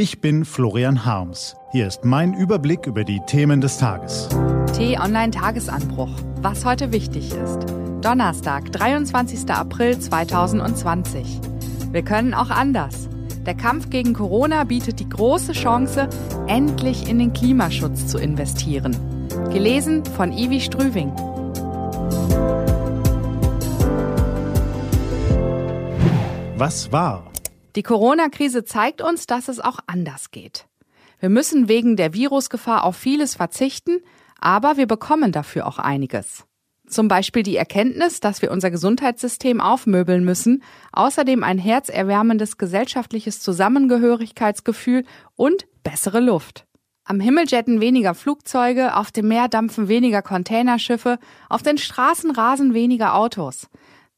Ich bin Florian Harms. Hier ist mein Überblick über die Themen des Tages. T-Online Tagesanbruch. Was heute wichtig ist. Donnerstag, 23. April 2020. Wir können auch anders. Der Kampf gegen Corona bietet die große Chance, endlich in den Klimaschutz zu investieren. Gelesen von Ivi Strüving. Was war? Die Corona-Krise zeigt uns, dass es auch anders geht. Wir müssen wegen der Virusgefahr auf vieles verzichten, aber wir bekommen dafür auch einiges. Zum Beispiel die Erkenntnis, dass wir unser Gesundheitssystem aufmöbeln müssen, außerdem ein herzerwärmendes gesellschaftliches Zusammengehörigkeitsgefühl und bessere Luft. Am Himmel jetten weniger Flugzeuge, auf dem Meer dampfen weniger Containerschiffe, auf den Straßen rasen weniger Autos.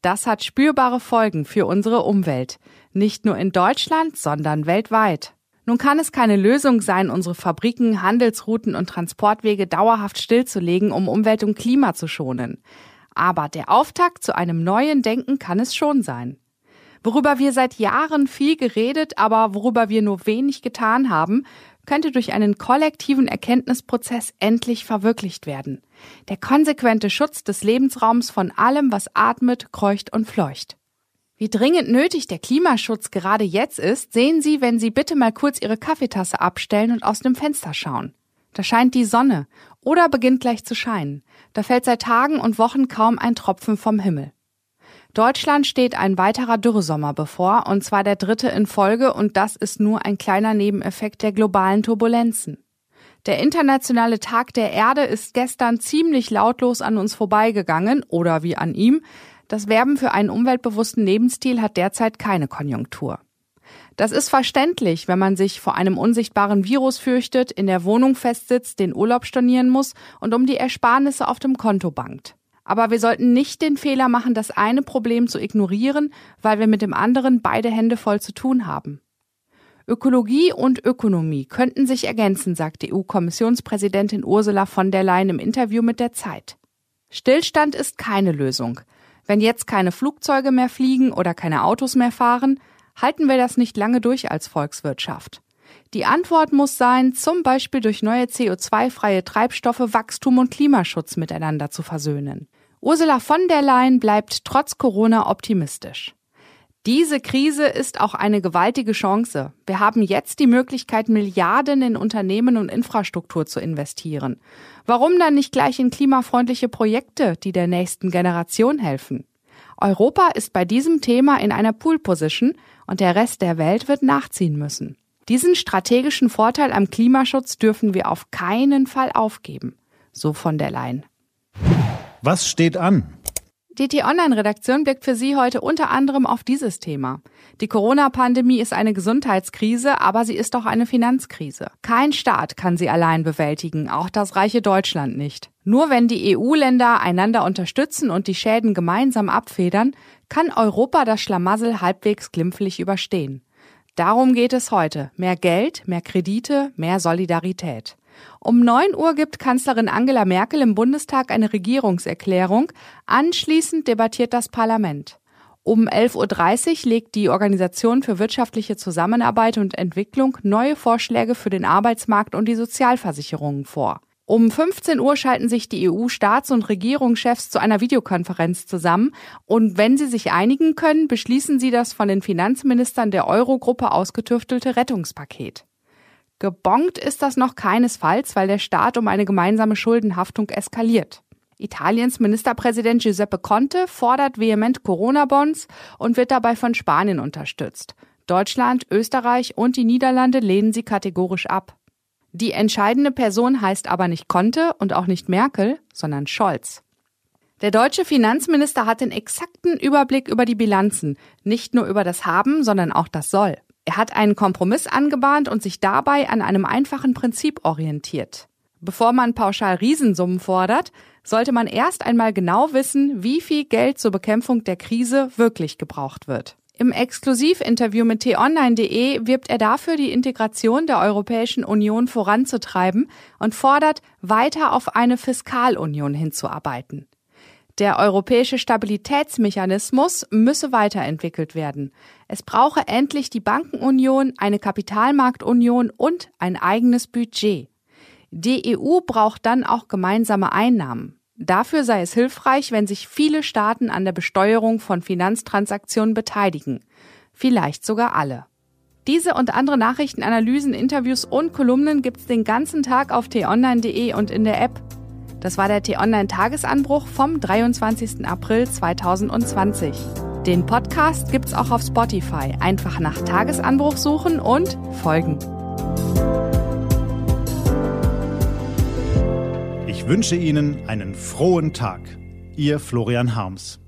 Das hat spürbare Folgen für unsere Umwelt. Nicht nur in Deutschland, sondern weltweit. Nun kann es keine Lösung sein, unsere Fabriken, Handelsrouten und Transportwege dauerhaft stillzulegen, um Umwelt und Klima zu schonen. Aber der Auftakt zu einem neuen Denken kann es schon sein. Worüber wir seit Jahren viel geredet, aber worüber wir nur wenig getan haben, könnte durch einen kollektiven Erkenntnisprozess endlich verwirklicht werden. Der konsequente Schutz des Lebensraums von allem, was atmet, kreucht und fleucht. Wie dringend nötig der Klimaschutz gerade jetzt ist, sehen Sie, wenn Sie bitte mal kurz Ihre Kaffeetasse abstellen und aus dem Fenster schauen. Da scheint die Sonne oder beginnt gleich zu scheinen. Da fällt seit Tagen und Wochen kaum ein Tropfen vom Himmel. Deutschland steht ein weiterer Dürresommer bevor, und zwar der dritte in Folge, und das ist nur ein kleiner Nebeneffekt der globalen Turbulenzen. Der internationale Tag der Erde ist gestern ziemlich lautlos an uns vorbeigegangen, oder wie an ihm. Das Werben für einen umweltbewussten Lebensstil hat derzeit keine Konjunktur. Das ist verständlich, wenn man sich vor einem unsichtbaren Virus fürchtet, in der Wohnung festsitzt, den Urlaub stornieren muss und um die Ersparnisse auf dem Konto bangt. Aber wir sollten nicht den Fehler machen, das eine Problem zu ignorieren, weil wir mit dem anderen beide Hände voll zu tun haben. Ökologie und Ökonomie könnten sich ergänzen, sagt EU-Kommissionspräsidentin Ursula von der Leyen im Interview mit der Zeit. Stillstand ist keine Lösung. Wenn jetzt keine Flugzeuge mehr fliegen oder keine Autos mehr fahren, halten wir das nicht lange durch als Volkswirtschaft. Die Antwort muss sein, zum Beispiel durch neue CO2-freie Treibstoffe Wachstum und Klimaschutz miteinander zu versöhnen. Ursula von der Leyen bleibt trotz Corona optimistisch. Diese Krise ist auch eine gewaltige Chance. Wir haben jetzt die Möglichkeit, Milliarden in Unternehmen und Infrastruktur zu investieren. Warum dann nicht gleich in klimafreundliche Projekte, die der nächsten Generation helfen? Europa ist bei diesem Thema in einer Pool-Position und der Rest der Welt wird nachziehen müssen. Diesen strategischen Vorteil am Klimaschutz dürfen wir auf keinen Fall aufgeben. So von der Leyen. Was steht an? Die T-Online-Redaktion blickt für Sie heute unter anderem auf dieses Thema. Die Corona-Pandemie ist eine Gesundheitskrise, aber sie ist auch eine Finanzkrise. Kein Staat kann sie allein bewältigen, auch das reiche Deutschland nicht. Nur wenn die EU-Länder einander unterstützen und die Schäden gemeinsam abfedern, kann Europa das Schlamassel halbwegs glimpflich überstehen. Darum geht es heute. Mehr Geld, mehr Kredite, mehr Solidarität. Um 9 Uhr gibt Kanzlerin Angela Merkel im Bundestag eine Regierungserklärung. Anschließend debattiert das Parlament. Um 11.30 Uhr legt die Organisation für wirtschaftliche Zusammenarbeit und Entwicklung neue Vorschläge für den Arbeitsmarkt und die Sozialversicherungen vor. Um 15 Uhr schalten sich die EU-Staats- und Regierungschefs zu einer Videokonferenz zusammen und wenn sie sich einigen können, beschließen sie das von den Finanzministern der Eurogruppe ausgetüftelte Rettungspaket. Gebongt ist das noch keinesfalls, weil der Staat um eine gemeinsame Schuldenhaftung eskaliert. Italiens Ministerpräsident Giuseppe Conte fordert vehement Corona-Bonds und wird dabei von Spanien unterstützt. Deutschland, Österreich und die Niederlande lehnen sie kategorisch ab. Die entscheidende Person heißt aber nicht Conte und auch nicht Merkel, sondern Scholz. Der deutsche Finanzminister hat den exakten Überblick über die Bilanzen, nicht nur über das Haben, sondern auch das Soll. Er hat einen Kompromiss angebahnt und sich dabei an einem einfachen Prinzip orientiert. Bevor man pauschal Riesensummen fordert, sollte man erst einmal genau wissen, wie viel Geld zur Bekämpfung der Krise wirklich gebraucht wird. Im Exklusivinterview mit t-online.de wirbt er dafür, die Integration der Europäischen Union voranzutreiben und fordert, weiter auf eine Fiskalunion hinzuarbeiten. Der europäische Stabilitätsmechanismus müsse weiterentwickelt werden. Es brauche endlich die Bankenunion, eine Kapitalmarktunion und ein eigenes Budget. Die EU braucht dann auch gemeinsame Einnahmen. Dafür sei es hilfreich, wenn sich viele Staaten an der Besteuerung von Finanztransaktionen beteiligen. Vielleicht sogar alle. Diese und andere Nachrichten, Analysen, Interviews und Kolumnen gibt's den ganzen Tag auf t-online.de und in der App. Das war der T-Online-Tagesanbruch vom 23. April 2020. Den Podcast gibt's auch auf Spotify. Einfach nach Tagesanbruch suchen und folgen. Ich wünsche Ihnen einen frohen Tag. Ihr Florian Harms.